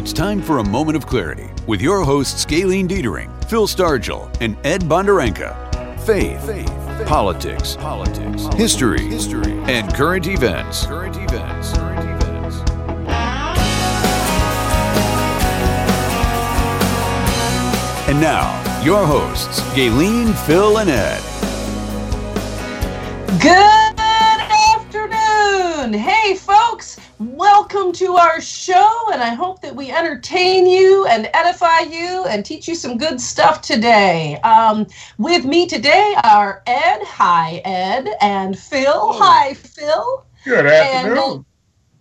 It's time for a moment of clarity with your hosts Gaylene Deitering, Phil Stargell, and Ed Bonderenka. Faith, faith, faith politics, politics, history, history, and current events. Current events. Current events. And now, your hosts, Gaylene, Phil, and Ed. Good afternoon. Hey, folks. Welcome to our show, and I hope that we entertain you and edify you and teach you some good stuff today. Um, with me today are Ed, hi Ed, and Phil, hi Phil. Good And, uh, afternoon.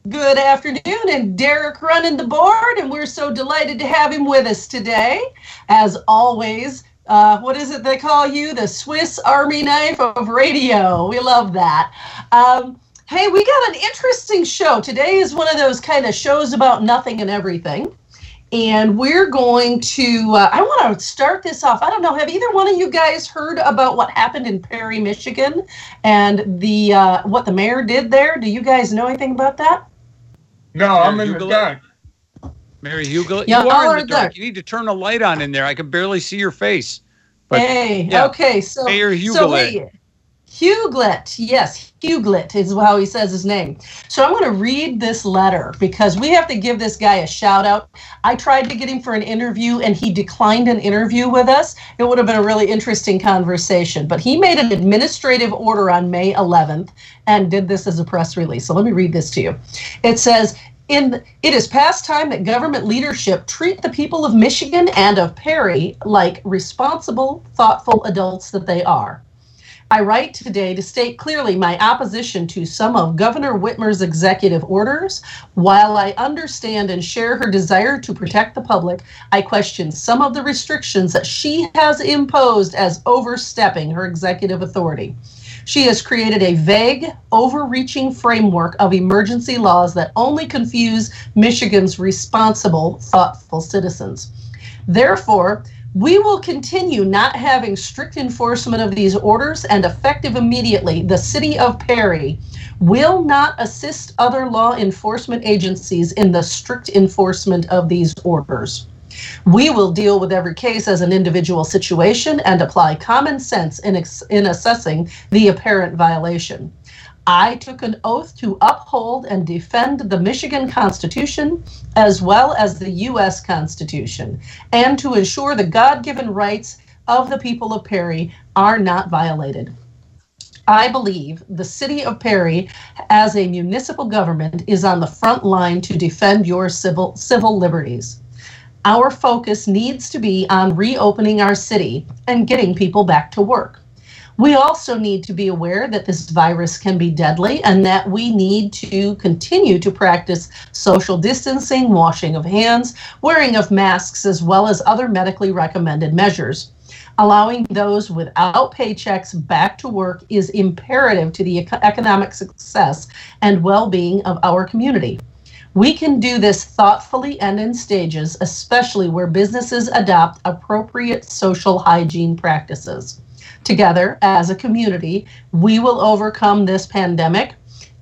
good afternoon, and Derek running the board, and we're so delighted to have him with us today. As always, uh, what is it they call you? The Swiss Army knife of radio. We love that. Um, hey, we got an interesting show. Today is one of those kind of shows about nothing and everything. And we're going to, uh, I want to start this off. I don't know, have either one of you guys heard about what happened in Perry, Michigan and the uh, what the mayor did there? Do you guys know anything about that? No, I'm in the dark. Mary Hugel, Yeah, you all are are in the dark. dark. You need to turn a light on in there. I can barely see your face. But hey, yeah. okay, so Mayor so Huglet. hey, Huglet, yes, Huglet is how he says his name. So I'm going to read this letter because we have to give this guy a shout out. I tried to get him for an interview and he declined an interview with us. It would have been a really interesting conversation, but he made an administrative order on May 11th and did this as a press release. So let me read this to you. It says, in it is past time that government leadership treat the people of Michigan and of Perry like responsible, thoughtful adults that they are. I write today to state clearly my opposition to some of Governor Whitmer's executive orders. While I understand and share her desire to protect the public, I question some of the restrictions that she has imposed as overstepping her executive authority. She has created a vague, overreaching framework of emergency laws that only confuse Michigan's responsible, thoughtful citizens. Therefore, we will continue not having strict enforcement of these orders and effective immediately. The city of Perry will not assist other law enforcement agencies in the strict enforcement of these orders. We will deal with every case as an individual situation and apply common sense in, in assessing the apparent violation. I took an oath to uphold and defend the Michigan Constitution as well as the U.S. Constitution and to ensure the God given rights of the people of Perry are not violated. I believe the city of Perry, as a municipal government, is on the front line to defend your civil, civil liberties. Our focus needs to be on reopening our city and getting people back to work. We also need to be aware that this virus can be deadly and that we need to continue to practice social distancing, washing of hands, wearing of masks, as well as other medically recommended measures. Allowing those without paychecks back to work is imperative to the economic success and well being of our community. We can do this thoughtfully and in stages, especially where businesses adopt appropriate social hygiene practices. Together, as a community, we will overcome this pandemic,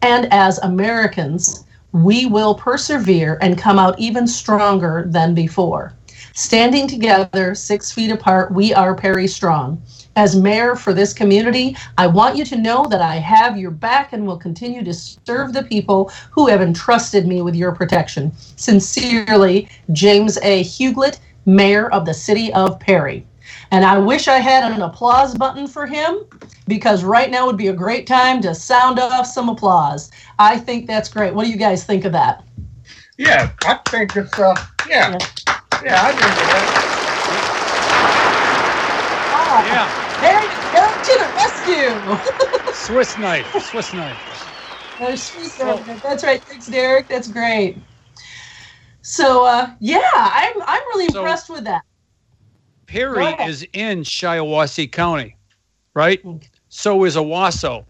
and as Americans, we will persevere and come out even stronger than before. Standing together, six feet apart, we are Perry Strong. As mayor for this community, I want you to know that I have your back and will continue to serve the people who have entrusted me with your protection. Sincerely, James A. Huglet, Mayor of the City of Perry. And I wish I had an applause button for him because right now would be a great time to sound off some applause. I think that's great. What do you guys think of that? Yeah, I think it's uh yeah. Yeah, I think that. Ah, Yeah, Derek, Derek to the rescue. Swiss knife, Swiss knife. That's, sweet, Derek. That's right. Thanks, Derek. That's great. So uh, yeah, I'm I'm really So- impressed with that. Perry is in Shiawassee County, right? So is Owosso.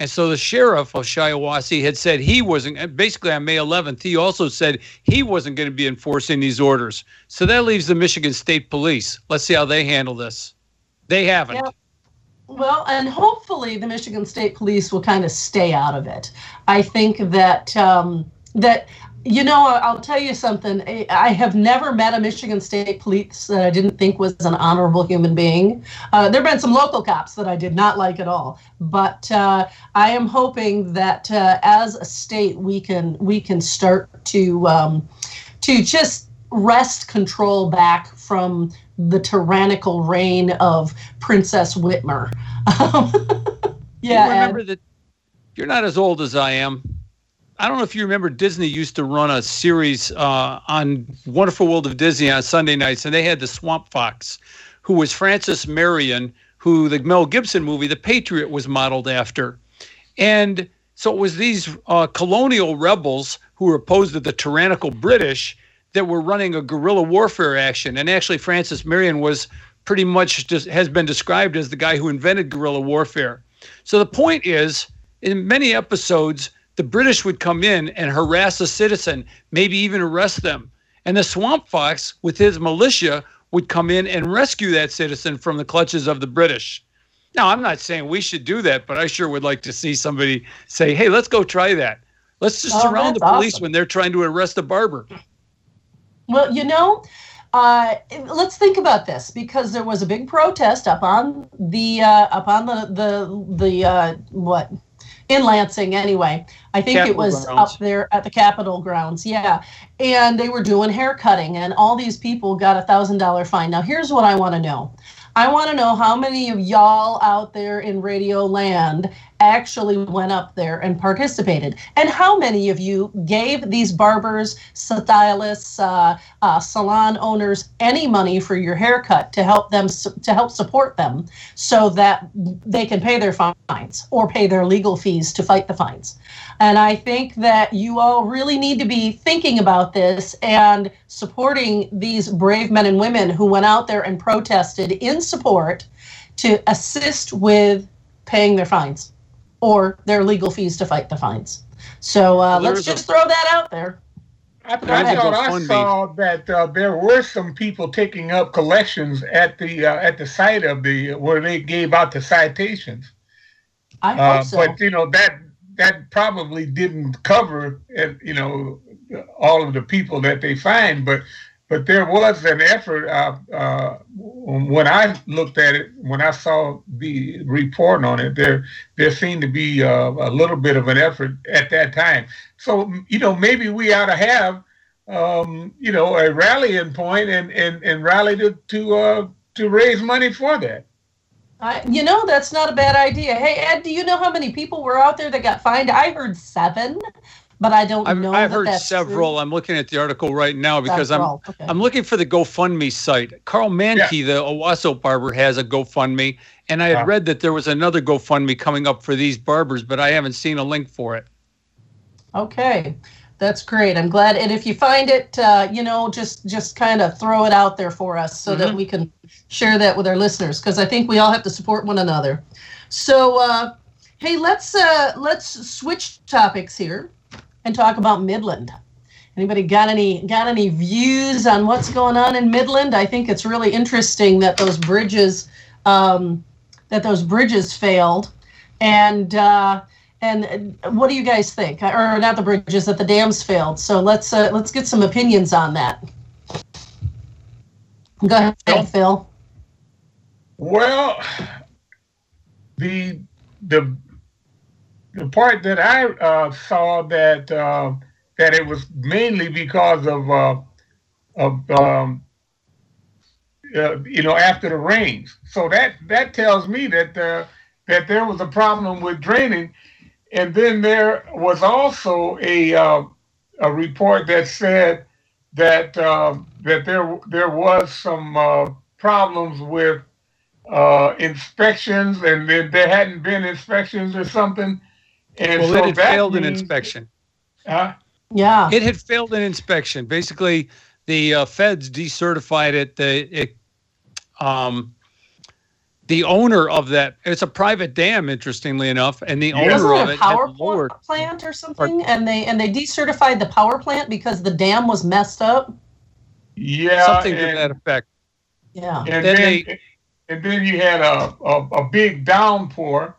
And so the sheriff of Shiawassee had said he wasn't, basically on May 11th, he also said he wasn't going to be enforcing these orders. So that leaves the Michigan State Police. Let's see how they handle this. They haven't. Yeah. Well, and hopefully the Michigan State Police will kind of stay out of it. I think that um, that you know, I'll tell you something. I have never met a Michigan State police that I didn't think was an honorable human being. Uh, there have been some local cops that I did not like at all, but uh, I am hoping that uh, as a state we can we can start to um, to just wrest control back from the tyrannical reign of Princess Whitmer. yeah, you remember that you're not as old as I am. I don't know if you remember Disney used to run a series uh, on Wonderful World of Disney on Sunday nights, and they had the Swamp Fox, who was Francis Marion, who the Mel Gibson movie The Patriot was modeled after. And so it was these uh, colonial rebels who were opposed to the tyrannical British that were running a guerrilla warfare action. And actually, Francis Marion was pretty much just has been described as the guy who invented guerrilla warfare. So the point is, in many episodes, the British would come in and harass a citizen, maybe even arrest them. And the Swamp Fox, with his militia, would come in and rescue that citizen from the clutches of the British. Now, I'm not saying we should do that, but I sure would like to see somebody say, hey, let's go try that. Let's just oh, surround the police awesome. when they're trying to arrest a barber. Well, you know, uh, let's think about this because there was a big protest up on the uh, up on the the the uh, what in Lansing anyway. I think Capitol it was grounds. up there at the Capitol grounds. Yeah. And they were doing hair cutting and all these people got a thousand dollar fine. Now here's what I want to know. I want to know how many of y'all out there in radio land actually went up there and participated. And how many of you gave these barbers, stylists, uh, uh, salon owners any money for your haircut to help them to help support them so that they can pay their fines or pay their legal fees to fight the fines? And I think that you all really need to be thinking about this and supporting these brave men and women who went out there and protested in support to assist with paying their fines or their legal fees to fight the fines. So uh, let's just a, throw that out there. I, I thought I saw that uh, there were some people taking up collections at the uh, at the site of the where they gave out the citations. I hope uh, so. But you know that that probably didn't cover uh, you know all of the people that they find, but but there was an effort. Uh, uh, when I looked at it, when I saw the report on it, there there seemed to be uh, a little bit of an effort at that time. So you know, maybe we ought to have um, you know a rallying point and and and rally to to uh, to raise money for that. I, you know, that's not a bad idea. Hey, Ed, do you know how many people were out there that got fined? I heard seven but I don't I've, know. I've heard several. True. I'm looking at the article right now because several. I'm okay. I'm looking for the GoFundMe site. Karl Manke, yeah. the Owosso barber, has a GoFundMe, and I had read that there was another GoFundMe coming up for these barbers, but I haven't seen a link for it. Okay. That's great. I'm glad. And if you find it, uh, you know, just just kind of throw it out there for us so mm-hmm. that we can share that with our listeners because I think we all have to support one another. So, uh, hey, let's uh, let's switch topics here and talk about Midland. Anybody got any got any views on what's going on in Midland? I think it's really interesting that those bridges um, that those bridges failed, and uh, and what do you guys think? Or not the bridges that the dams failed. So let's uh, let's get some opinions on that. Go ahead, Phil. Phil. Well, the the the part that I uh, saw that uh, that it was mainly because of uh, of um, uh, you know after the rains. So that that tells me that uh, that there was a problem with draining, and then there was also a uh, a report that said that that there there was some problems with inspections, and then there hadn't been inspections or something and well, so it had failed means, an inspection. Huh? Yeah. It had failed an inspection. Basically, the uh, feds decertified it. The it, um, the owner of that it's a private dam, interestingly enough, and the yeah. owner Wasn't of it, it power lowered, plant or something, or, and they and they decertified the power plant because the dam was messed up. Yeah, something and, to that effect. Yeah, and then, then they, and then you had a, a, a big downpour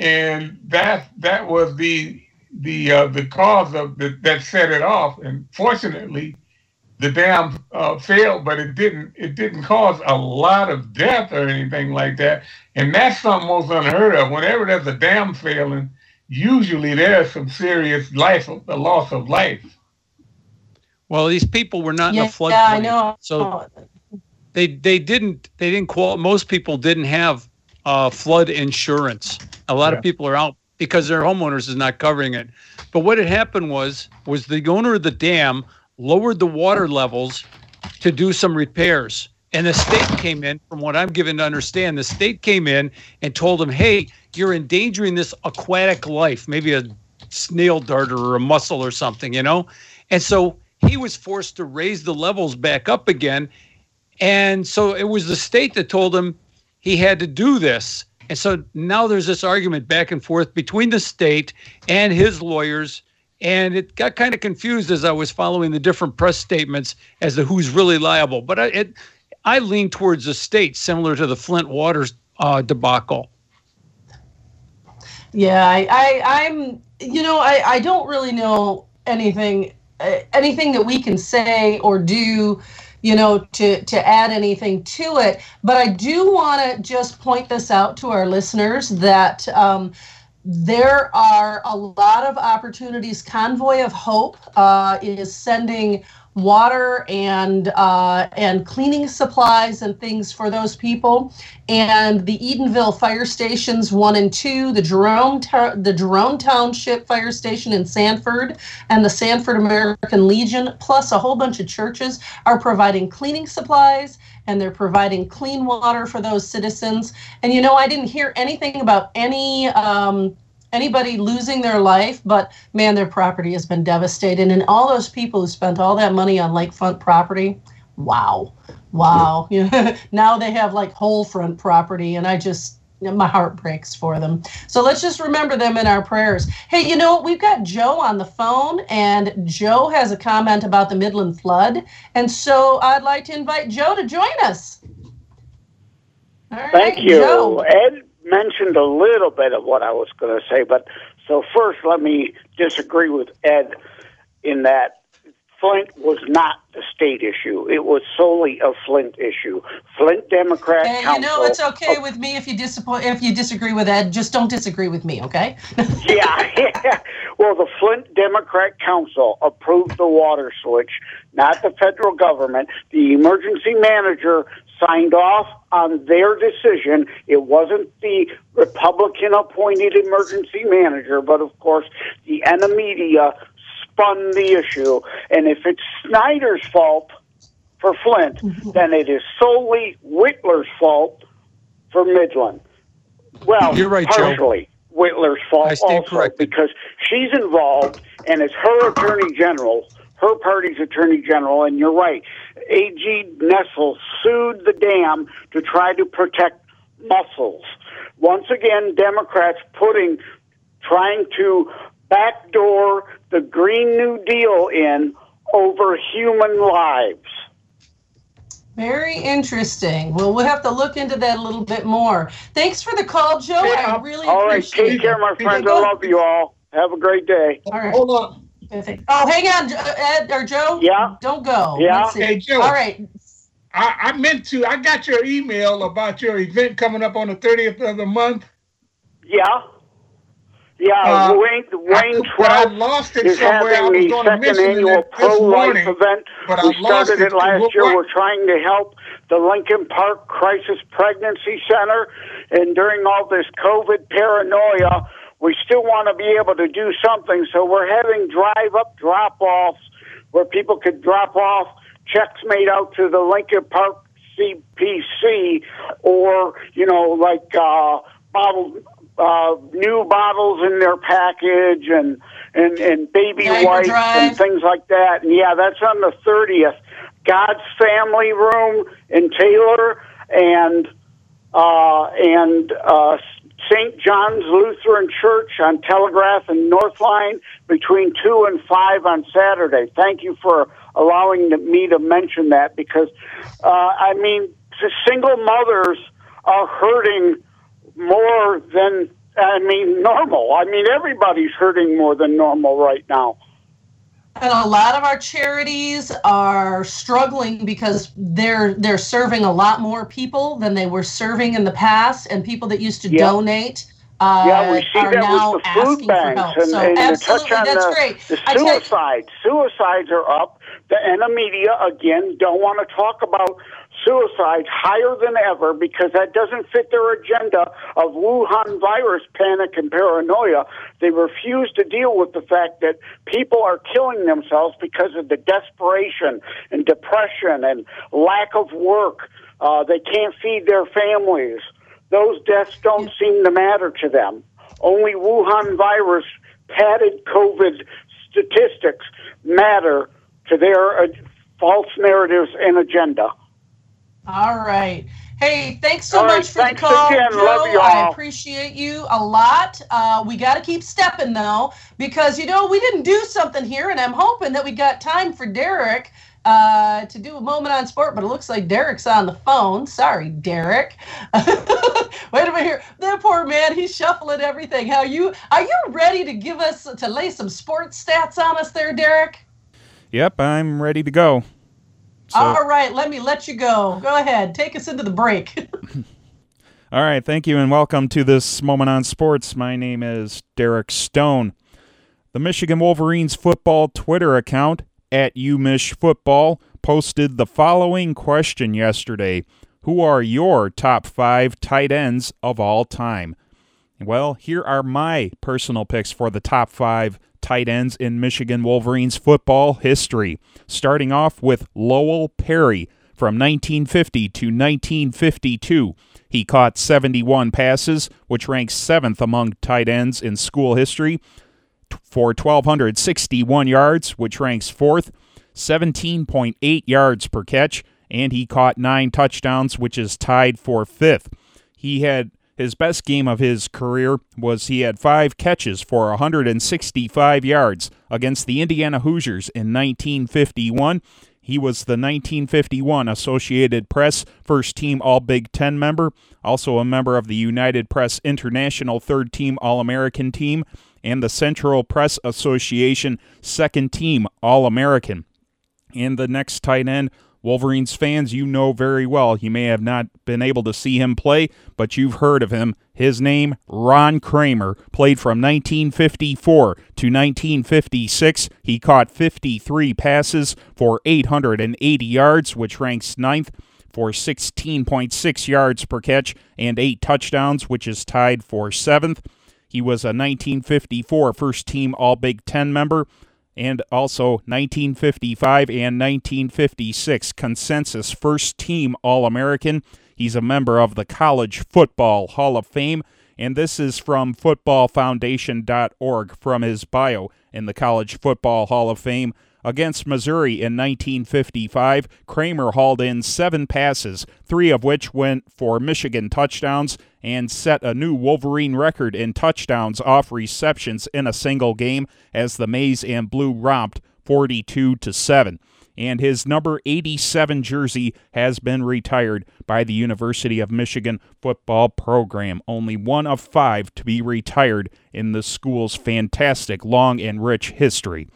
and that that was the the uh, the cause of the, that set it off. And fortunately, the dam uh, failed, but it didn't it didn't cause a lot of death or anything like that. And that's something most unheard of. Whenever there's a dam failing, usually there's some serious life, a loss of life. Well, these people were not yeah, in a flood. Yeah, I know. So they they didn't they didn't call. Most people didn't have uh, flood insurance. A lot yeah. of people are out because their homeowners is not covering it. But what had happened was was the owner of the dam lowered the water levels to do some repairs. And the state came in, from what I'm given to understand, the state came in and told him, hey, you're endangering this aquatic life, maybe a snail darter or a mussel or something, you know? And so he was forced to raise the levels back up again. And so it was the state that told him he had to do this. And so now there's this argument back and forth between the state and his lawyers and it got kind of confused as I was following the different press statements as to who's really liable. But I, it, I lean towards the state, similar to the Flint Waters uh, debacle. Yeah, I, I, am you know, I, I don't really know anything, uh, anything that we can say or do, you know, to to add anything to it. But I do want to just point this out to our listeners that. Um, there are a lot of opportunities. Convoy of Hope uh, is sending water and uh, and cleaning supplies and things for those people. And the Edenville fire stations one and two, the Jerome the Jerome Township fire station in Sanford, and the Sanford American Legion, plus a whole bunch of churches are providing cleaning supplies and they're providing clean water for those citizens. And you know, I didn't hear anything about any um, anybody losing their life, but man, their property has been devastated. And all those people who spent all that money on lakefront property, wow, wow. now they have like whole front property, and I just my heart breaks for them. So let's just remember them in our prayers. Hey, you know, we've got Joe on the phone, and Joe has a comment about the Midland flood. And so I'd like to invite Joe to join us. Thank you. Joe. Ed mentioned a little bit of what I was going to say, but so first let me disagree with Ed in that Flint was not a state issue. It was solely a Flint issue. Flint Democrat and Council. You know, it's okay with me if you disappoint if you disagree with Ed. Just don't disagree with me, okay? yeah, yeah. Well, the Flint Democrat Council approved the water switch, not the federal government. The emergency manager signed off on their decision. It wasn't the Republican appointed emergency manager, but of course the NM media spun the issue. And if it's Snyder's fault for Flint, mm-hmm. then it is solely Whitler's fault for Midland. Well, you're right, partially. Joe. Whitler's fault also corrected. because she's involved and it's her attorney general, her party's attorney general, and you're right. A.G. Nessel sued the dam to try to protect mussels. Once again, Democrats putting, trying to backdoor the Green New Deal in over human lives. Very interesting. Well, we'll have to look into that a little bit more. Thanks for the call, Joe. Yeah. I really appreciate it. all right. Take care, my friends. I love you all. Have a great day. All right. Hold on. Oh, hang on, Ed or Joe. Yeah. Don't go. Yeah. Hey, Joe. All right. I, I meant to. I got your email about your event coming up on the 30th of the month. Yeah. Yeah, uh, Wayne, Wayne I lost it is having the second annual pro-life event. But we started it, it last year. What? We're trying to help the Lincoln Park Crisis Pregnancy Center, and during all this COVID paranoia, we still want to be able to do something. So we're having drive-up drop-offs where people could drop off checks made out to the Lincoln Park CPC, or you know, like uh, bottled uh, new bottles in their package and and and baby wipes drive. and things like that. And yeah, that's on the thirtieth. God's Family Room in Taylor and uh, and uh, St. John's Lutheran Church on Telegraph and Northline between two and five on Saturday. Thank you for allowing me to mention that because uh, I mean, single mothers are hurting more than I mean, normal. I mean, everybody's hurting more than normal right now. And a lot of our charities are struggling because they're they're serving a lot more people than they were serving in the past, and people that used to Yeah. donate. Uh, yeah, we see are that now with the food asking for banks, help. and, so and absolutely, touch on that's the, great. the I tell you- suicides. Suicides are up. The and the media again don't want to talk about suicides higher than ever because that doesn't fit their agenda of Wuhan virus panic and paranoia. They refuse to deal with the fact that people are killing themselves because of the desperation and depression and lack of work. Uh, they can't feed their families. Those deaths don't seem to matter to them. Only Wuhan virus padded COVID statistics matter to their uh, false narratives and agenda. All right. Hey, thanks so All right, much for thanks the call, again. Joe. Love you I appreciate you a lot. Uh, we got to keep stepping though, because you know we didn't do something here, and I'm hoping that we got time for Derek uh, to do a moment on sport. But it looks like Derek's on the phone. Sorry, Derek. Wait a minute here. That poor man, he's shuffling everything. How you? Are you ready to give us to lay some sports stats on us there, Derek? Yep, I'm ready to go. So, All right, let me let you go. Go ahead, take us into the break. all right, thank you and welcome to this moment on sports. My name is Derek Stone. The Michigan Wolverines football Twitter account at UMichFootball posted the following question yesterday: Who are your top five tight ends of all time? Well, here are my personal picks for the top five tight ends in Michigan Wolverines football history. Starting off with Lowell Perry from 1950 to 1952. He caught 71 passes, which ranks seventh among tight ends in school history, for 1,261 yards, which ranks fourth, 17.8 yards per catch, and he caught nine touchdowns, which is tied for fifth. He had his best game of his career was he had five catches for 165 yards against the Indiana Hoosiers in 1951. He was the 1951 Associated Press first team All Big Ten member, also a member of the United Press International third team All American team, and the Central Press Association second team All American. And the next tight end, Wolverines fans, you know very well. You may have not been able to see him play, but you've heard of him. His name, Ron Kramer, played from 1954 to 1956. He caught 53 passes for 880 yards, which ranks ninth for 16.6 yards per catch and eight touchdowns, which is tied for seventh. He was a 1954 first team All Big Ten member and also 1955 and 1956 consensus first team All American. He's a member of the College Football Hall of Fame, and this is from footballfoundation.org from his bio in the College Football Hall of Fame. Against Missouri in 1955, Kramer hauled in seven passes, three of which went for Michigan touchdowns, and set a new Wolverine record in touchdowns off receptions in a single game as the Maize and Blue romped 42 to 7. And his number 87 jersey has been retired by the University of Michigan football program, only one of five to be retired in the school's fantastic long and rich history.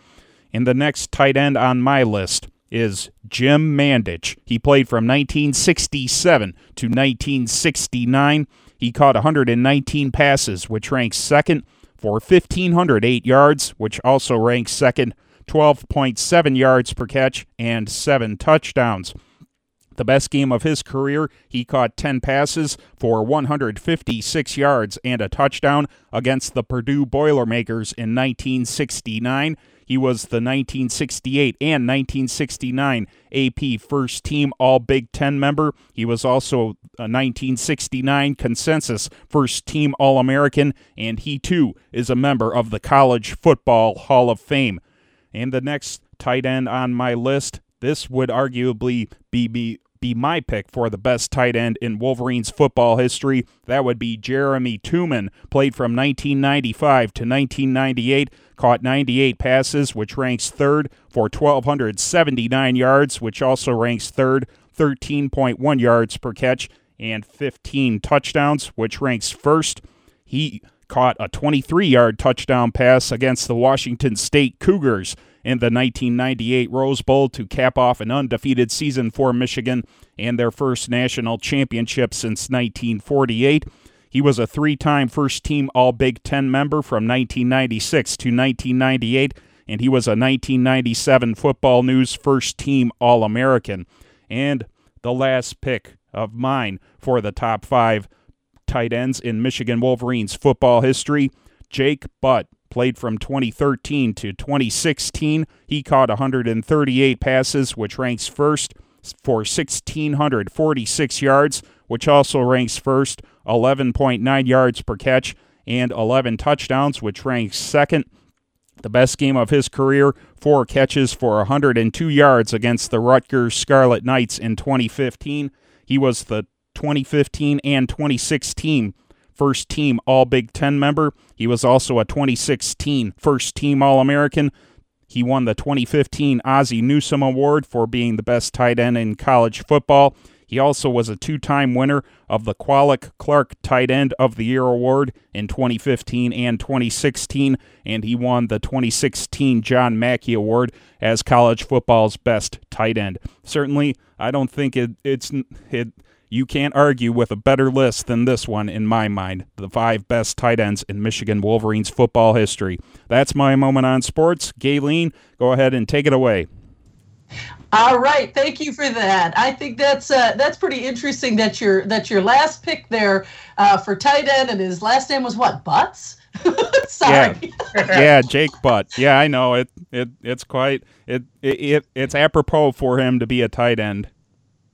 And the next tight end on my list is Jim Mandich. He played from 1967 to 1969. He caught 119 passes, which ranks second for 1,508 yards, which also ranks second, 12.7 yards per catch, and seven touchdowns. The best game of his career, he caught 10 passes for 156 yards and a touchdown against the Purdue Boilermakers in 1969. He was the 1968 and 1969 AP First Team All Big Ten member. He was also a 1969 Consensus First Team All American, and he too is a member of the College Football Hall of Fame. And the next tight end on my list, this would arguably be, be be my pick for the best tight end in Wolverines football history. That would be Jerame Tuman, played from 1995 to 1998, caught 98 passes, which ranks third for 1,279 yards, which also ranks third, 13.1 yards per catch, and 15 touchdowns, which ranks first. He caught a 23 yard touchdown pass against the Washington State Cougars in the 1998 Rose Bowl to cap off an undefeated season for Michigan and their first national championship since 1948. He was a three time first team All Big Ten member from 1996 to 1998, and he was a 1997 Football News first team All American. And the last pick of mine for the top five tight ends in Michigan Wolverines football history Jake Butt played from 2013 to 2016. He caught 138 passes, which ranks first for 1,646 yards, which also ranks first, 11.9 yards per catch, and 11 touchdowns, which ranks second. The best game of his career, four catches for 102 yards against the Rutgers Scarlet Knights in 2015. He was the 2015 and 2016 first team All Big Ten member. He was also a 2016 first team All American. He won the 2015 Ozzie Newsome Award for being the best tight end in college football. He also was a two time winner of the Kwalick Clark Tight End of the Year Award in 2015 and 2016, and he won the 2016 John Mackey Award as college football's best tight end. Certainly, I don't think it, it's it you can't argue with a better list than this one, in my mind. The five best tight ends in Michigan Wolverines football history. That's my moment on sports. Gaylene, go ahead and take it away. All right, thank you for that. I think that's uh, that's pretty interesting. That your that your last pick there uh, for tight end, and his last name was what? Butts. Sorry. Yeah. yeah, Jake Butt. Yeah, I know it. It it's quite it, it it it's apropos for him to be a tight end.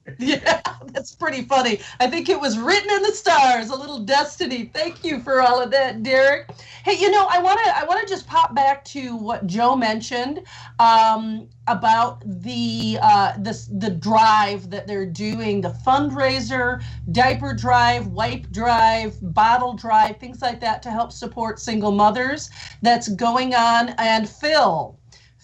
Yeah, that's pretty funny. I think it was written in the stars, a little destiny. Thank you for all of that, Derek. Hey, you know, I want to I want to just pop back to what Joe mentioned um, about the uh, this the drive that they're doing, the fundraiser, diaper drive, wipe drive, bottle drive, things like that to help support single mothers. That's going on. And Phil,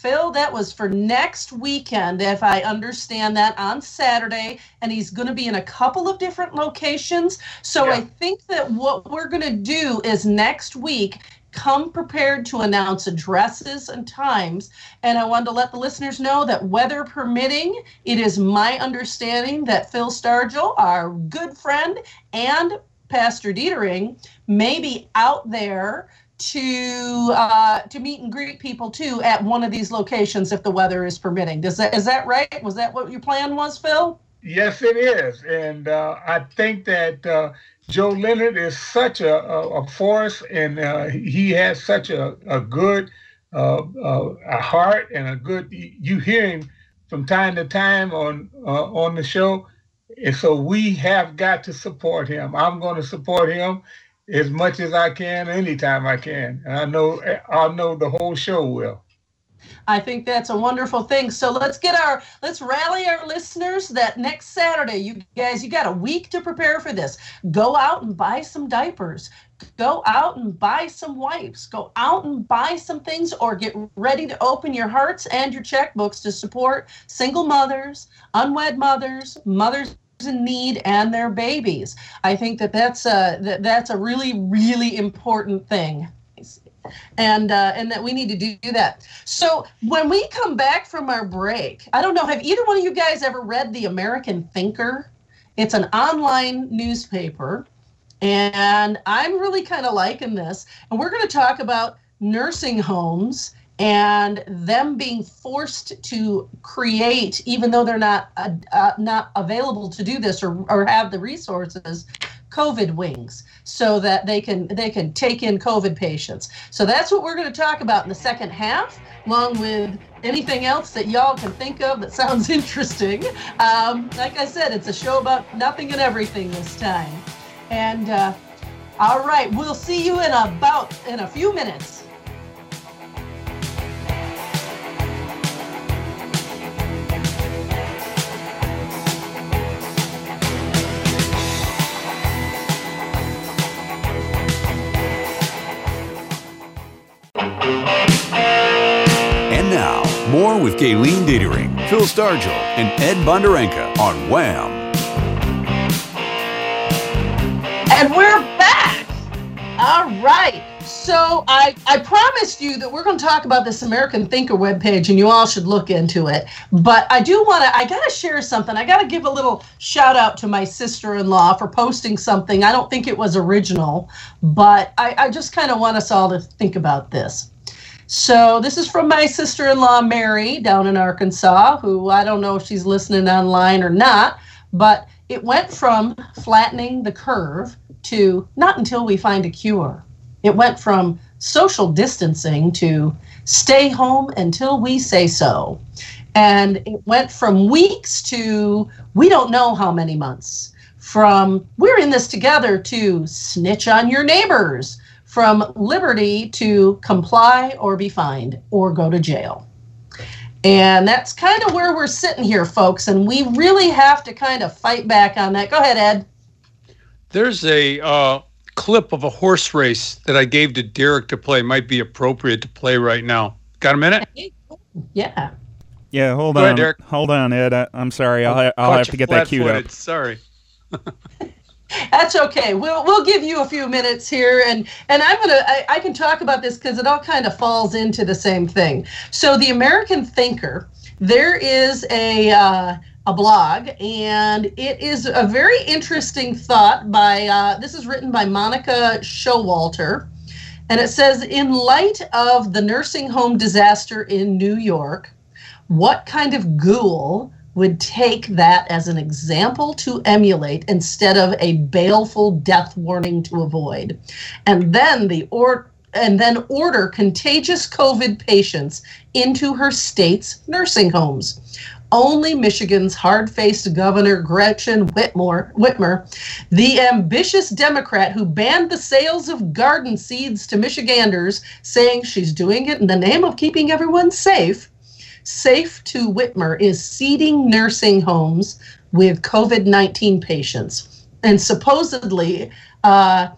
Phil, that was for next weekend, if I understand that, on Saturday. And he's going to be in a couple of different locations. So yeah. I think that what we're going to do is next week, come prepared to announce addresses and times. And I wanted to let the listeners know that weather permitting, it is my understanding that Phil Stargell, our good friend, and Pastor Deitering may be out there to uh, to meet and greet people too at one of these locations if the weather is permitting. Does that is that right? Was that what your plan was, Phil? Yes, it is, and uh, I think that uh, Joe Leonard is such a, a, a force, and uh, he has such a, a good uh, uh, a heart and a good. You hear him from time to time on on the show, and so we have got to support him. I'm going to support him as much as I can, anytime I can. And I know I know the whole show will. I think that's a wonderful thing. So let's get our let's rally our listeners that next Saturday, you guys, you got a week to prepare for this. Go out and buy some diapers. Go out and buy some wipes. Go out and buy some things or get ready to open your hearts and your checkbooks to support single mothers, unwed mothers, mothers in need and their babies. I think that that's a that, that's a really really important thing. And uh, and that we need to do that. So when we come back from our break, I don't know, have either one of you guys ever read the American Thinker? It's an online newspaper, and I'm really kind of liking this. And we're going to talk about nursing homes and them being forced to create, even though they're not uh, uh, not available to do this or, or have the resources, COVID wings, so that they can they can take in COVID patients. So that's what we're going to talk about in the second half, along with anything else that y'all can think of that sounds interesting. Um, like I said, it's a show about nothing and everything this time. And uh, all right, we'll see you in about in a few minutes. And now, more with Gaylene Deitering, Phil Stargell, and Ed Bonderenka on Wham! And we're back! All right. So I, I promised you that we're going to talk about this American Thinker webpage and you all should look into it. But I do want to, I got to share something. I got to give a little shout out to my sister in law for posting something. I don't think it was original, but I, I just kind of want us all to think about this. So this is from my sister in law, Mary, down in Arkansas, who I don't know if she's listening online or not, but it went from flattening the curve to not until we find a cure. It went from social distancing to stay home until we say so. And it went from weeks to we don't know how many months. From we're in this together to snitch on your neighbors. From liberty to comply or be fined or go to jail. And that's kind of where we're sitting here, folks. And we really have to kind of fight back on that. Go ahead, Ed. There's a uh, clip of a horse race that I gave to Derek to play. Might be appropriate to play right now. Got a minute? Yeah. Yeah, hold Go on. ahead, Derek. Hold on, Ed. I, I'm sorry. I'll, ha- I'll have to get that queued up. flat-footed. Sorry. That's okay. We'll we'll give you a few minutes here, and and I'm gonna I, I can talk about this because it all kind of falls into the same thing. So the American Thinker, there is a uh, a blog, and it is a very interesting thought by uh, this is written by Monica Showalter, and it says in light of the nursing home disaster in New York, what kind of ghoul would take that as an example to emulate instead of a baleful death warning to avoid. And then the or and then order contagious covid patients into her state's nursing homes. Only Michigan's hard-faced governor Gretchen Whitmore, Whitmer, the ambitious Democrat who banned the sales of garden seeds to Michiganders, saying she's doing it in the name of keeping everyone safe, Safe to Whitmer is seeding nursing homes with COVID 19 patients. And supposedly, uh,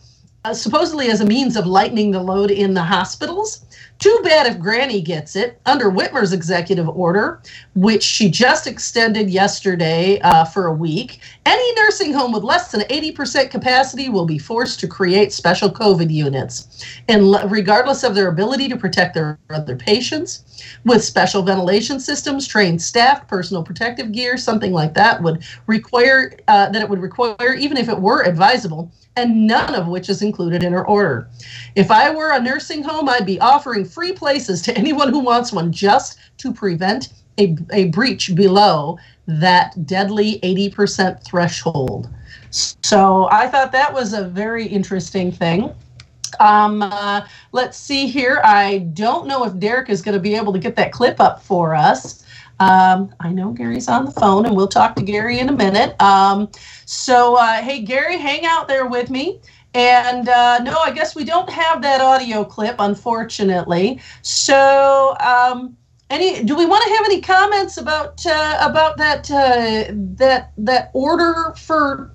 uh, supposedly as a means of lightening the load in the hospitals. Too bad if Granny gets it under Whitmer's executive order, which she just extended yesterday uh, for a week. Any nursing home with less than 80% capacity will be forced to create special COVID units, and regardless of their ability to protect their other patients, with special ventilation systems, trained staff, personal protective gear, something like that would require uh, that it would require, even if it were advisable, and none of which is included in her order. If I were a nursing home, I'd be offering free places to anyone who wants one just to prevent a, a breach below that deadly 80% threshold. So I thought that was a very interesting thing. Um, uh, let's see here. I don't know if Derek is going to be able to get that clip up for us. Um, I know Gary's on the phone, and we'll talk to Gary in a minute. Um, so, uh, hey, Gary, hang out there with me. And uh, no, I guess we don't have that audio clip, unfortunately. So, um, any do we want to have any comments about uh, about that uh, that that order for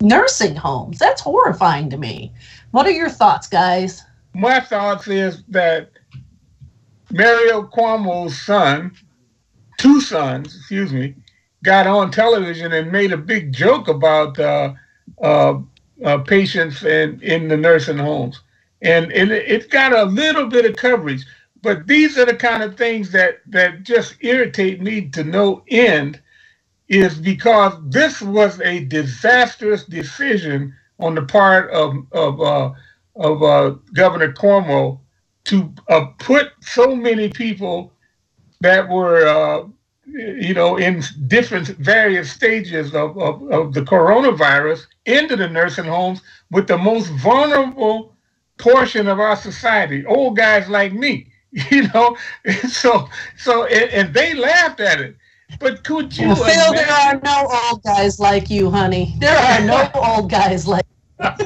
nursing homes? That's horrifying to me. What are your thoughts, guys? My thoughts is that Mario Cuomo's son, two sons, excuse me, got on television and made a big joke about uh, uh, uh, patients in, in the nursing homes. And, and it got a little bit of coverage. But these are the kind of things that, that just irritate me to no end, is because this was a disastrous decision on the part of, of, uh, of uh, Governor Cuomo to uh, put so many people that were uh, you know, in different various stages of, of, of, the coronavirus into the nursing homes with the most vulnerable portion of our society, old guys like me, you know. So, so, and, and they laughed at it. But could you? Well, Phil, there are no old guys like you, honey. There are no old guys like. but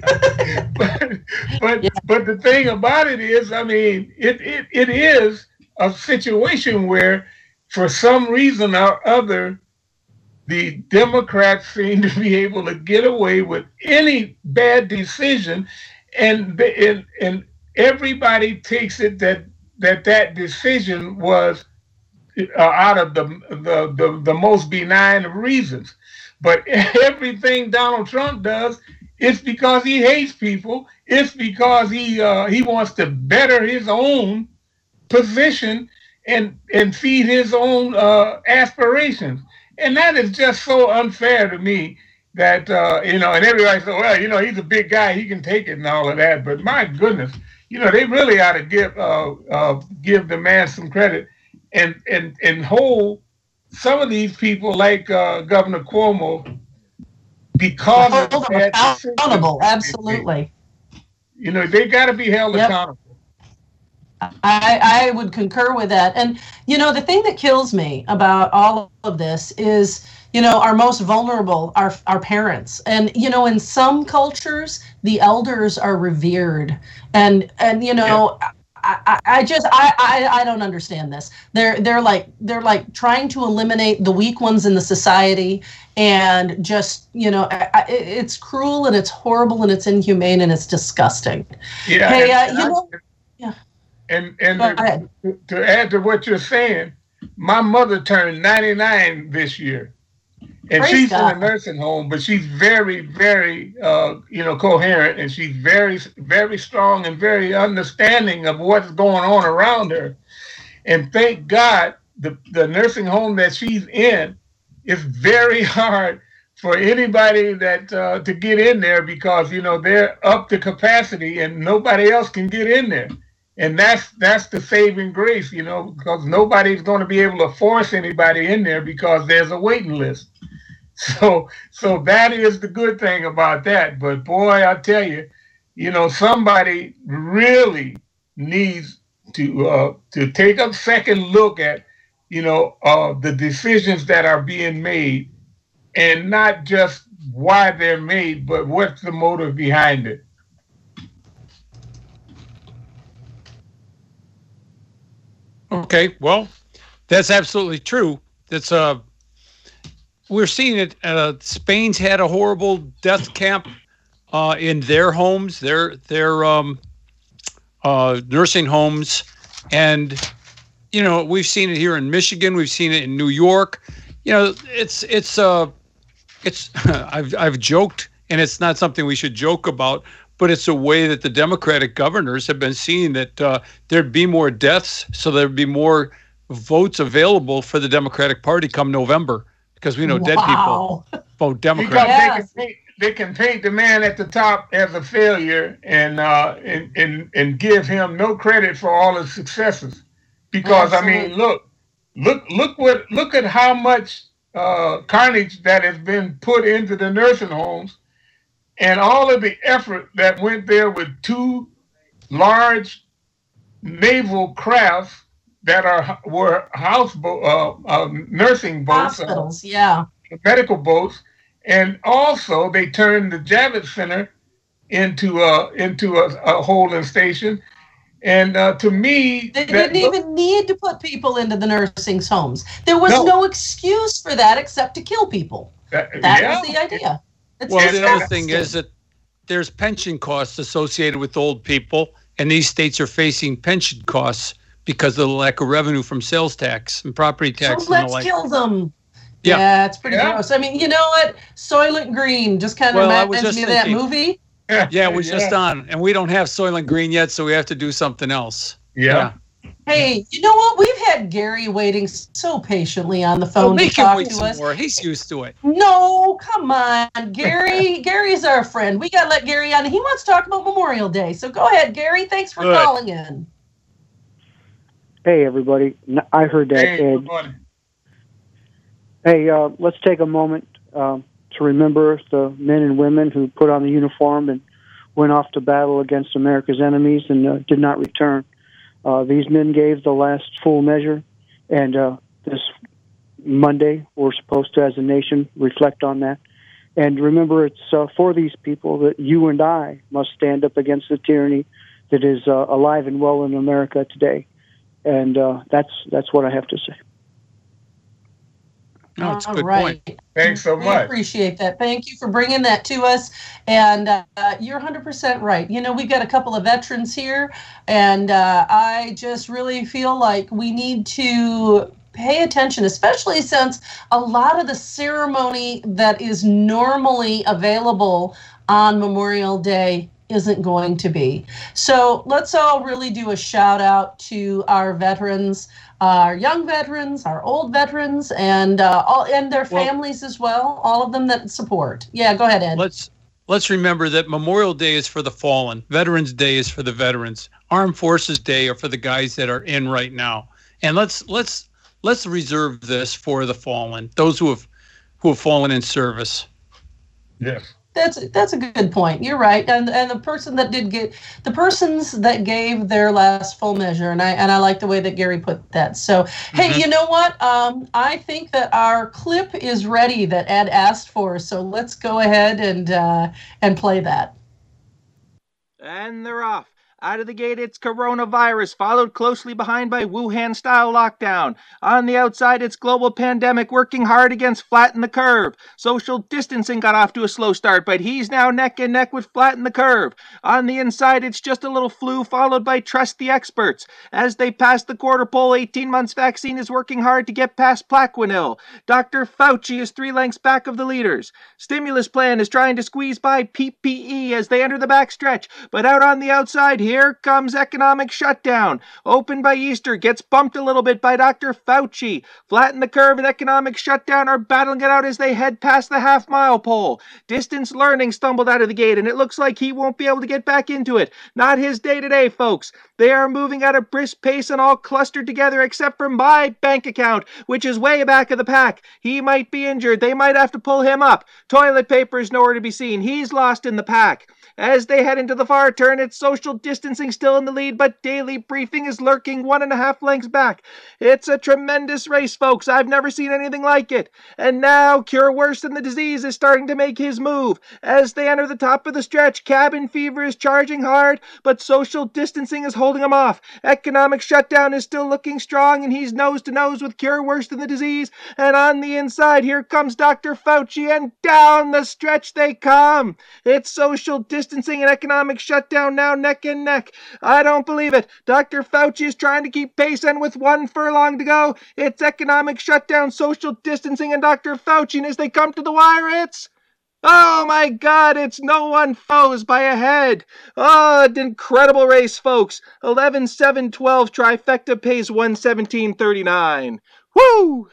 but, yeah. but the thing about it is, I mean, it, it it is a situation where for some reason or other, the Democrats seem to be able to get away with any bad decision, and and, and everybody takes it that that that decision was uh, out of the, the the the most benign of reasons. But everything Donald Trump does it's because he hates people. It's because he uh, he wants to better his own position and and feed his own uh, aspirations. And that is just so unfair to me that uh, you know. And everybody says, well, you know, he's a big guy, he can take it and all of that. But my goodness, you know, they really ought to give uh, uh, give the man some credit and and and hold some of these people like uh, Governor Cuomo because hold of them accountable. Absolutely. You know, they got to be held yep. accountable. I, I would concur with that. And, you know, the thing that kills me about all of this is, you know, our most vulnerable are our parents. And, you know, in some cultures, the elders are revered. And, and you know, yeah. I, I just I, I I don't understand this. They're they're like they're like trying to eliminate the weak ones in the society and just you know I, it's cruel and it's horrible and it's inhumane and it's disgusting. Yeah. Hey, uh, you know. Yeah. And and to, to add to what you're saying, my mother turned 99 this year and Praise she's God. in a nursing home, but she's very, very, uh, you know, coherent, and she's very, very strong and very understanding of what's going on around her. And thank God, the the nursing home that she's in is very hard for anybody that uh, to get in there because you know they're up to capacity and nobody else can get in there. And that's that's the saving grace, you know, because nobody's going to be able to force anybody in there because there's a waiting list. So so that is the good thing about that. But boy, I tell you, you know, somebody really needs to uh, to take a second look at, you know, uh, the decisions that are being made, and not just why they're made, but what's the motive behind it. Okay, well, that's absolutely true. That's uh we're seeing it. Uh, Spain's had a horrible death camp uh, in their homes, their their um, uh, nursing homes, and you know we've seen it here in Michigan. We've seen it in New York. You know, it's it's uh, it's I've I've joked, and it's not something we should joke about. But it's a way that the Democratic governors have been seeing that uh, there'd be more deaths, so there'd be more votes available for the Democratic Party come November because we know wow. dead people vote Democrat. Yes. They, can paint, they can paint the man at the top as a failure and uh, and, and and give him no credit for all his successes. Because Absolutely. I mean, look, look, look what look at how much uh, carnage that has been put into the nursing homes, and all of the effort that went there with two large naval crafts that are were house uh, uh, nursing boats, uh, hospitals, yeah, medical boats, and also they turned the Javits Center into a into a, a holding station. And uh, to me, they didn't even need to put people into the nursing homes. There was no, no excuse for that except to kill people. That, that yeah. was the idea. It's well, the other thing is that there's pension costs associated with old people, and these states are facing pension costs because of the lack of revenue from sales tax and property tax. So let's like. kill them. Yeah, yeah it's pretty yeah. gross. I mean, you know what? Soylent Green just kind of well, reminds me of that movie. Yeah, it was yeah. just on, and we don't have Soylent Green yet, so we have to do something else. Yeah. yeah. Hey, you know what? We've had Gary waiting so patiently on the phone well, to talk to us. More. He's used to it. No, come on, Gary. Gary's our friend. We got to let Gary on. He wants to talk about Memorial Day. So go ahead, Gary. Thanks for Good. calling in. Hey, everybody. I heard that, hey, Ed. Hey, uh, let's take a moment uh, to remember the men and women who put on the uniform and went off to battle against America's enemies and uh, did not return. Uh, these men gave the last full measure, and uh, this Monday we're supposed to, as a nation, reflect on that. And remember, it's uh, for these people that you and I must stand up against the tyranny that is alive and well in America today and uh, that's that's what I have to say. No, it's a good right. point. Thanks so we much. appreciate that. Thank you for bringing that to us. And uh, you're 100% right. You know, we've got a couple of veterans here, and uh, I just really feel like we need to pay attention, especially since a lot of the ceremony that is normally available on Memorial Day isn't going to be. So let's all really do a shout out to our veterans, our young veterans, our old veterans, and uh, all and their well, families as well. All of them that support. Yeah, go ahead, Ed. Let's let's remember that Memorial Day is for the fallen. Veterans Day is for the veterans. Armed Forces Day are for the guys that are in right now. And let's let's let's reserve this for the fallen, those who have who have fallen in service. Yes. That's that's a good point. You're right, and and the person that did get the persons that gave their last full measure, and I and I like the way that Gary put that. So mm-hmm. hey, you know what? Um, I think that our clip is ready that Ed asked for. So let's go ahead and uh, and play that. And they're off. Out of the gate, it's coronavirus, followed closely behind by Wuhan style lockdown. On the outside, it's global pandemic working hard against Flatten the Curve. Social distancing got off to a slow start, but he's now neck and neck with Flatten the Curve. On the inside, it's just a little flu, followed by Trust the Experts. As they pass the quarter pole, 18 months vaccine is working hard to get past Plaquenil. Dr. Fauci is three lengths back of the leaders. Stimulus plan is trying to squeeze by PPE as they enter the backstretch, but out on the outside, here comes economic shutdown. Open by Easter gets bumped a little bit by Dr. Fauci. Flatten the curve and economic shutdown are battling it out as they head past the half mile pole. Distance learning stumbled out of the gate and it looks like he won't be able to get back into it. Not his day today, folks. They are moving at a brisk pace and all clustered together except for my bank account, which is way back of the pack. He might be injured. They might have to pull him up. Toilet paper is nowhere to be seen. He's lost in the pack. As they head into the far turn, it's social distancing still in the lead, but Daily Briefing is lurking one and a half lengths back. It's a tremendous race, folks. I've never seen anything like it. And now, Cure Worse Than the Disease is starting to make his move. As they enter the top of the stretch, cabin fever is charging hard, but social distancing is holding him off. Economic shutdown is still looking strong, and he's nose to nose with Cure Worse Than the Disease. And on the inside, here comes Dr. Fauci, and down the stretch they come. It's social distancing distancing and economic shutdown now neck and neck. I don't believe it. Dr. Fauci is trying to keep pace, and with one furlong to go, it's economic shutdown, social distancing, and Dr. Fauci. As they come to the wire, it's. Oh my God, it's no one foes by a head. Oh, an incredible race, folks. 11 7 12 trifecta pays 117.39. Woo!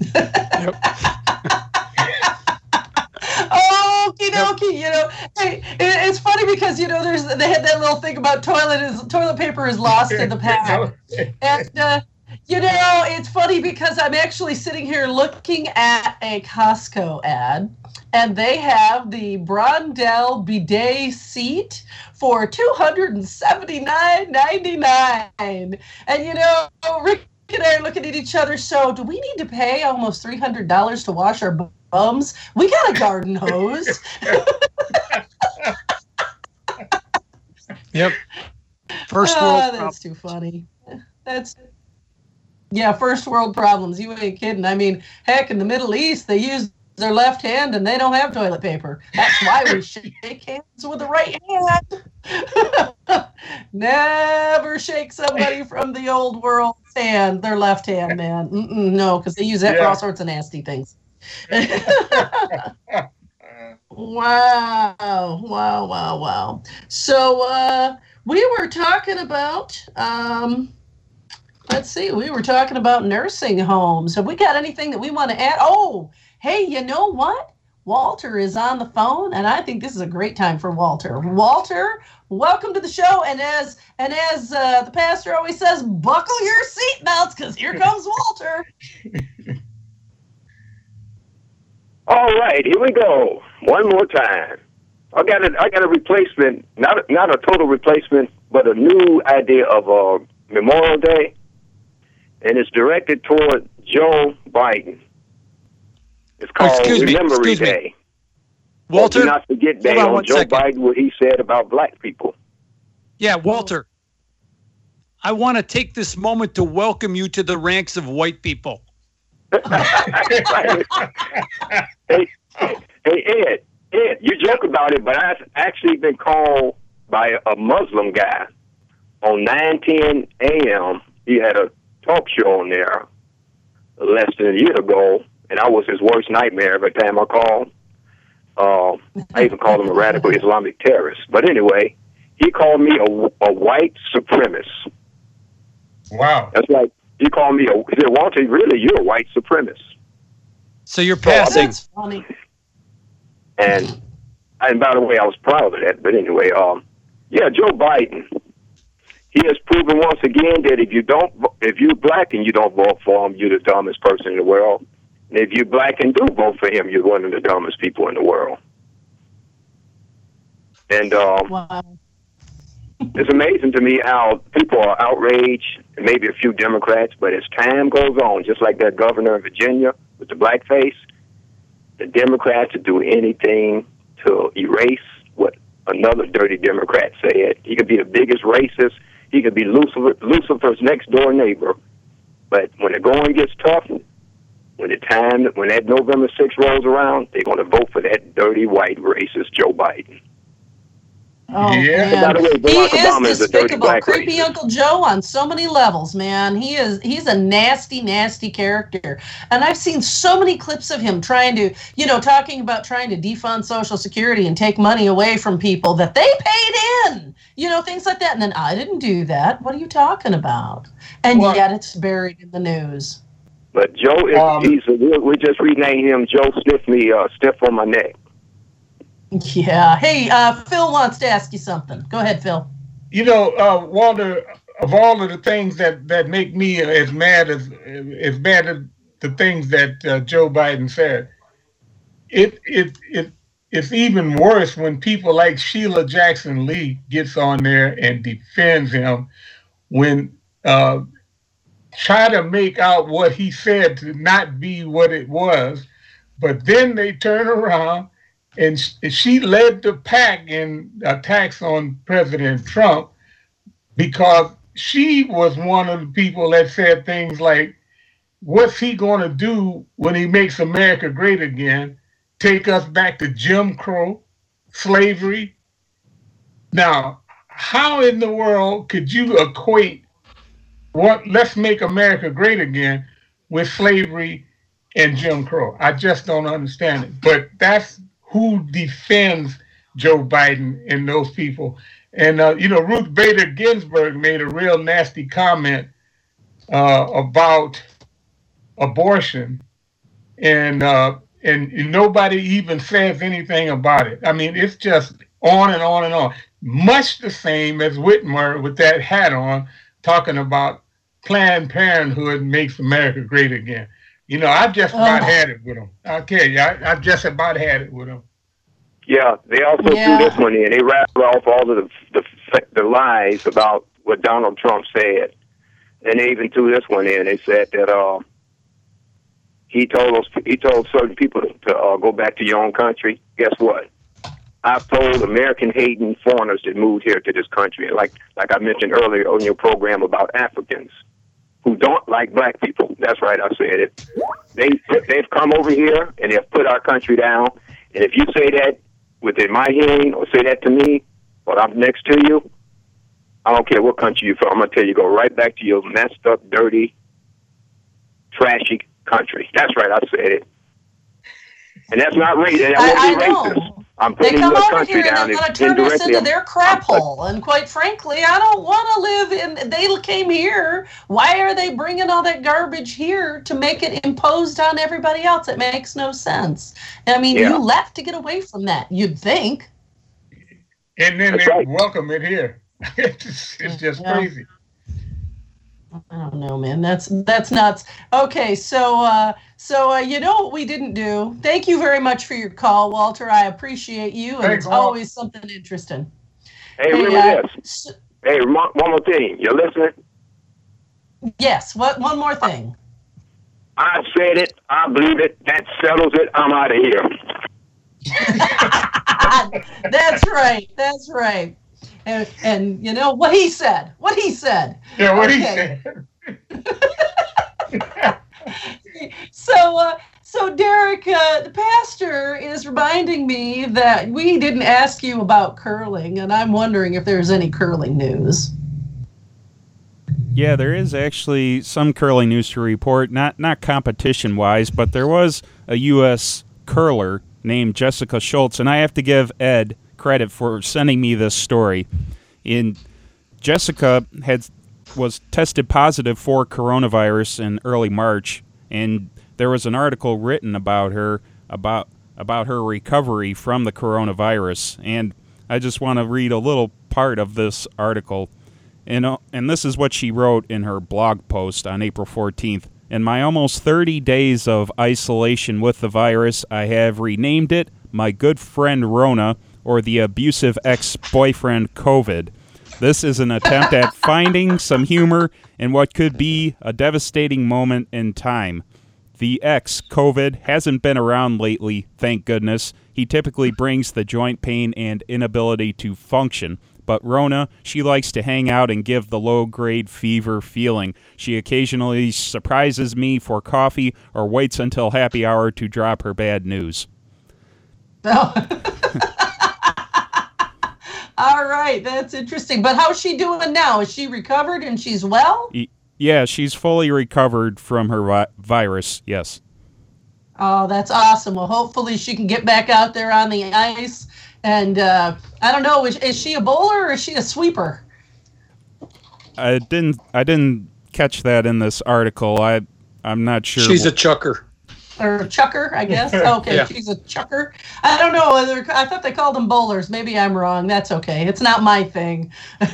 yep. Okie dokie. You know, hey, it's funny because you know there's they had that little thing about toilet is toilet paper is lost in the pack, and uh, you know it's funny because I'm actually sitting here looking at a Costco ad, and they have the Brondell bidet seat for two hundred and seventy nine ninety nine, and you know Rick I are looking at each other. So, do we need to pay almost three hundred dollars to wash our bums. We got a garden hose. yep. First world. Oh, that's problems. too funny. That's yeah, first world problems. You ain't kidding. I mean, heck, in the Middle East, they use their left hand and they don't have toilet paper. That's why we shake hands with the right hand. Never shake somebody from the old world hand, their left hand, man. Mm-mm, no, because they use that yeah. for all sorts of nasty things. wow, wow, wow, wow. So uh, we were talking about, um, let's see, we were talking about nursing homes. Have we got anything that we want to add? Oh, hey, you know what? Walter is on the phone, and I think this is a great time for Walter. Walter, welcome to the show. And as and as uh, the pastor always says, buckle your seatbelts because here comes Walter. All right, here we go. One more time. I got a I got a replacement, not not a total replacement, but a new idea of uh, Memorial Day, and it's directed toward Joe Biden. It's called excuse me, Day. Me. Walter, do not forget Day on, on Joe second. Biden what he said about black people. Yeah, Walter. I want to take this moment to welcome you to the ranks of white people hey, hey, Ed, Ed, you joke about it, but I've actually been called by a Muslim guy on 910 AM. He had a talk show on there less than a year ago, and I was his worst nightmare every time I called. Uh, I even called him a radical Islamic terrorist. But anyway, he called me a, a white supremacist. Wow. That's like he called me a. He said, Walter, really, you're a white supremacist. So you're passing. That's funny. And and by the way, I was proud of that. But anyway, um, yeah, Joe Biden. He has proven once again that if you don't, if you're black and you don't vote for him, you're the dumbest person in the world. If you're black and do vote for him, you're one of the dumbest people in the world. And um, Wow. it's amazing to me how people are outraged, maybe a few Democrats, but as time goes on, just like that governor in Virginia with the blackface, the Democrats will do anything to erase what another dirty Democrat said. He could be the biggest racist. He could be Lucifer, Lucifer's next door neighbor. But when the going gets tough, when the time, when that November 6th rolls around, they're going to vote for that dirty white racist Joe Biden. Oh, Yeah. man. By the way, he Obama is is a dirty despicable, black creepy racist. Uncle Joe on so many levels, man. He is he's a nasty, nasty character. And I've seen so many clips of him trying to, you know, talking about trying to defund Social Security and take money away from people that they paid in, you know, things like that. And then I didn't do that. What are you talking about? And Well- yet it's buried in the news. But Joe is, Um, he's a, we we just renamed him Joe Stiff Me, uh, Stiff on My Neck. Yeah. Hey, uh, Phil wants to ask you something. Go ahead, Phil. You know, uh, Walter, of all of the things that, that make me as mad as as bad as the things that uh, Joe Biden said, it it it it's even worse when people like Sheila Jackson Lee gets on there and defends him when uh, try to make out what he said to not be what it was, but then they turn around and she led the pack in attacks on President Trump because she was one of the people that said things like, What's he going to do when he makes America great again? Take us back to Jim Crow, slavery? Now, how in the world could you equate what let's make America great again with slavery and Jim Crow? I just don't understand it. But that's who defends Joe Biden and those people. And uh, you know, Ruth Bader Ginsburg made a real nasty comment uh, about abortion, and uh, and nobody even says anything about it. I mean, it's just on and on and on. Much the same as Whitmer with that hat on, talking about Planned Parenthood makes America great again. You know, I've just about Oh. had it with them. I'll tell you, I, I've just about had it with them. Yeah, they also Yeah. threw this one in. They rattled off all of the, the the lies about what Donald Trump said, and they even threw this one in. They said that uh, he told us he told certain people to, to uh, go back to your own country. Guess what? I've told American hating foreigners that moved here to this country, like like I mentioned earlier on your program about Africans who don't like black people. That's right, I said it. They they've come over here and they've put our country down. And if you say that within my hearing or say that to me while I'm next to you, I don't care what country you're from. I'm gonna tell you, go right back to your messed up, dirty, trashy country. That's right, I said it. And that's not racist. That I, I won't be racist. know. I'm They putting come your over country here and down they want to turn us into I'm- their crap I'm hole. And quite frankly, I don't want to live in. They came here. Why are they bringing all that garbage here to make it imposed on everybody else? It makes no sense. I mean, Yeah. you left to get away from that. You'd think. And then That's they right. welcome it here. it's just, it's mm, just Yeah. crazy. I don't know, man. That's that's nuts. Okay, so uh, so uh, you know what we didn't do. Thank you very much for your call, Walter. I appreciate you, and Thanks, it's Walt. always something interesting. Hey, Hey, remember uh, this. s- Hey, one one more thing. You're listening? yes. What? One more thing. I said it. I believe it. That settles it. I'm out of here. That's right. That's right. And, and you know what he said. What he said. Yeah, what Okay. he said. So, uh, so Derek, uh, the pastor is reminding me that we didn't ask you about curling, and I'm wondering if there's any curling news. Yeah, there is actually some curling news to report. Not not competition wise, but there was a U.S. curler named Jessica Schultz, and I have to give Ed credit for sending me this story. In Jessica had was tested positive for coronavirus in early March, and there was an article written about her about about her recovery from the coronavirus, and I just want to read a little part of this article. And, uh, and this is what she wrote in her blog post on April 14th. In my almost 30 days of isolation with the virus, I have renamed it my good friend Rona or the abusive ex boyfriend COVID. This is an attempt at finding some humor in what could be a devastating moment in time. The ex COVID hasn't been around lately, thank goodness. He typically brings the joint pain and inability to function but Rona, she likes to hang out and give the low grade fever feeling. She occasionally surprises me for coffee or waits until happy hour to drop her bad news. Oh. All right, that's interesting. But how's she doing now? Is she recovered and she's well? Yeah, she's fully recovered from her vi- virus. Yes. Oh, that's awesome. Well, hopefully she can get back out there on the ice and uh, I don't know, is, is she a bowler or is she a sweeper? I didn't. I didn't catch that in this article. I I'm not sure. She's a chucker. Or chucker, I guess. Okay, yeah. she's a chucker. I don't know whether I thought they called them bowlers. Maybe I'm wrong. That's okay. It's not my thing.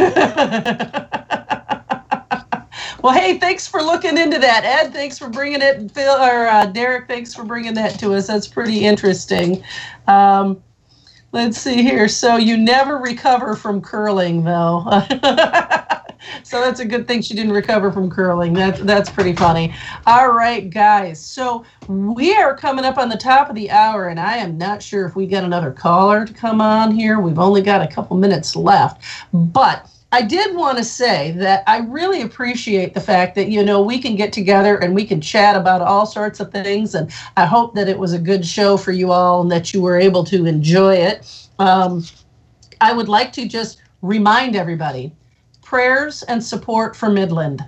well, hey, thanks for looking into that, Ed. Thanks for bringing it, Phil or uh, Derek. Thanks for bringing that to us. That's pretty interesting. Um, Let's see here. So you never recover from curling, though. so that's a good thing she didn't recover from curling. That's that's pretty funny. All right, guys. So we are coming up on the top of the hour, and I am not sure if we got another caller to come on here. We've only got a couple minutes left, but I did want to say that I really appreciate the fact that, you know, we can get together and we can chat about all sorts of things. And I hope that it was a good show for you all and that you were able to enjoy it. Um, I would like to just remind everybody prayers and support for Midland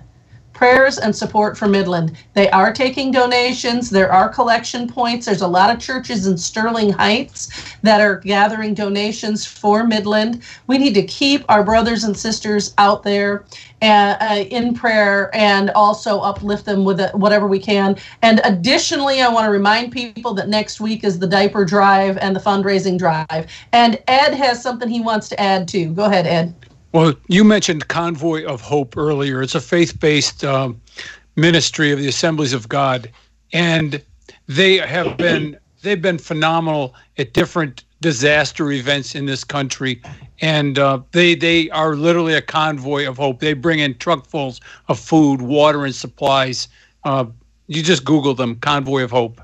prayers and support for Midland. They are taking donations. There are collection points. There's a lot of churches in Sterling Heights that are gathering donations for Midland. We need to keep our brothers and sisters out there uh, uh, in prayer and also uplift them with whatever we can. And additionally, I want to remind people that next week is the diaper drive and the fundraising drive. And Ed has something he wants to add too. Go ahead, Ed. Well, you mentioned Convoy of Hope earlier. It's a faith based um, ministry of the Assemblies of God. And they have been they've been phenomenal at different disaster events in this country and uh, they they are literally a convoy of hope they bring in truckfuls of food water and supplies uh, you just google them convoy of hope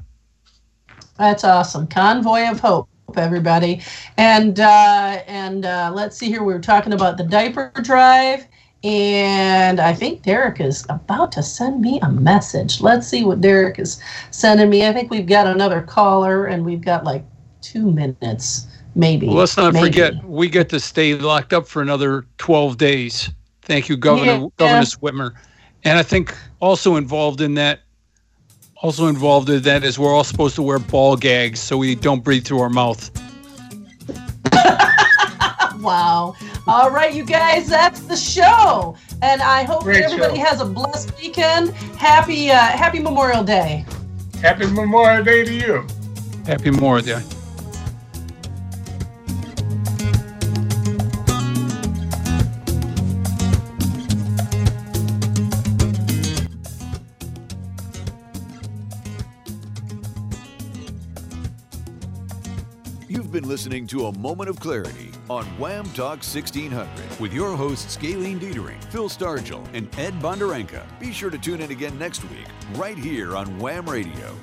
that's awesome convoy of hope everybody. And uh, and uh, let's see here. We were talking about the diaper drive, and I think Derek is about to send me a message. Let's see what Derek is sending me. I think we've got another caller, and we've got like two minutes, maybe. Well, let's not maybe. forget we get to stay locked up for another twelve days. Thank you, Governor yeah, Governor yeah. Whitmer. And I think also involved in that also involved in that is we're all supposed to wear ball gags so we don't breathe through our mouth. wow. All right, you guys, that's the show. And I hope Great everybody show. has a blessed weekend. Happy uh, Happy Memorial Day. Happy Memorial Day to you. Happy Memorial Day. Been listening to A Moment of Clarity on WAAM Talk 1600 with your hosts Gaylene Deitering, Phil Stargell, and Ed Bonderenka. Be sure to tune in again next week, right here on WAAM Radio.